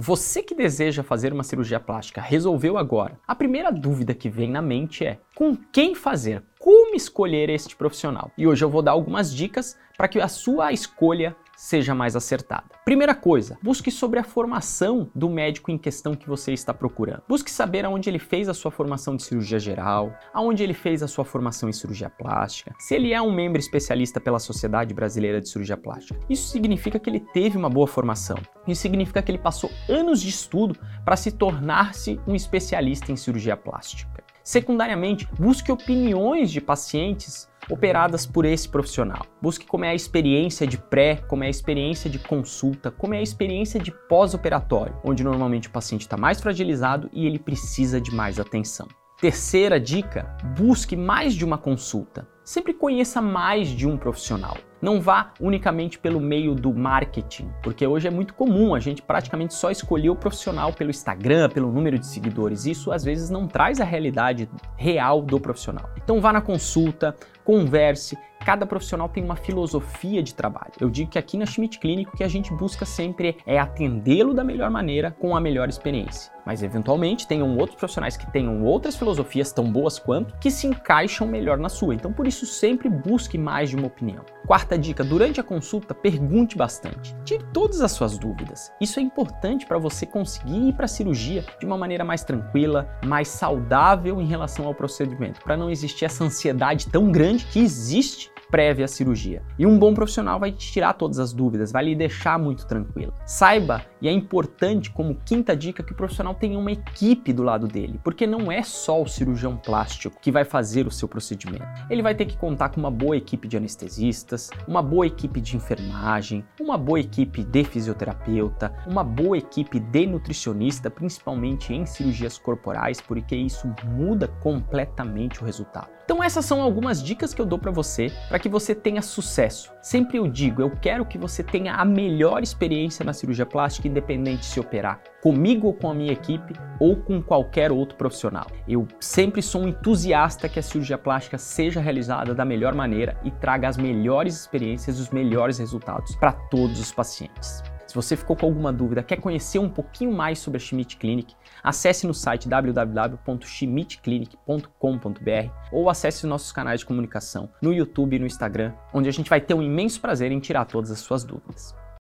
Você que deseja fazer uma cirurgia plástica, resolveu agora. A primeira dúvida que vem na mente é: com quem fazer? Como escolher este profissional? E hoje eu vou dar algumas dicas para que a sua escolha seja mais acertada. Primeira coisa, busque sobre a formação do médico em questão que você está procurando. Busque saber aonde ele fez a sua formação de cirurgia geral, aonde ele fez a sua formação em cirurgia plástica, se ele é um membro especialista pela Sociedade Brasileira de Cirurgia Plástica. Isso significa que ele teve uma boa formação. Isso significa que ele passou anos de estudo para se tornar-se um especialista em cirurgia plástica. Secundariamente, busque opiniões de pacientes operadas por esse profissional. Busque como é a experiência de pré, como é a experiência de consulta, como é a experiência de pós-operatório, onde normalmente o paciente está mais fragilizado e ele precisa de mais atenção. Terceira dica: busque mais de uma consulta. Sempre conheça mais de um profissional. Não vá unicamente pelo meio do marketing, porque hoje é muito comum a gente praticamente só escolher o profissional pelo Instagram, pelo número de seguidores. Isso às vezes não traz a realidade real do profissional. Então vá na consulta, converse, cada profissional tem uma filosofia de trabalho. Eu digo que aqui na Schmidt Clinic o que a gente busca sempre é atendê-lo da melhor maneira, com a melhor experiência. Mas eventualmente tenham outros profissionais que tenham outras filosofias tão boas quanto que se encaixam melhor na sua. Então por isso sempre busque mais de uma opinião. Quarta dica, durante a consulta pergunte bastante. Tire todas as suas dúvidas. Isso é importante para você conseguir ir para a cirurgia de uma maneira mais tranquila, mais saudável em relação ao procedimento, para não existir essa ansiedade tão grande que existe prévia à cirurgia. E um bom profissional vai te tirar todas as dúvidas, vai lhe deixar muito tranquilo. Saiba, e é importante como quinta dica, que o profissional tenha uma equipe do lado dele, porque não é só o cirurgião plástico que vai fazer o seu procedimento. Ele vai ter que contar com uma boa equipe de anestesistas, uma boa equipe de enfermagem, uma boa equipe de fisioterapeuta, uma boa equipe de nutricionista, principalmente em cirurgias corporais, porque isso muda completamente o resultado. Então essas são algumas dicas que eu dou para você para que você tenha sucesso. Sempre eu digo, eu quero que você tenha a melhor experiência na cirurgia plástica, independente se operar comigo ou com a minha equipe ou com qualquer outro profissional. Eu sempre sou um entusiasta que a cirurgia plástica seja realizada da melhor maneira e traga as melhores experiências e os melhores resultados para todos os pacientes. Se você ficou com alguma dúvida, quer conhecer um pouquinho mais sobre a Schmidt Clinic, acesse no site www.schmidtclinic.com.br ou acesse nossos canais de comunicação no YouTube e no Instagram, onde a gente vai ter um imenso prazer em tirar todas as suas dúvidas.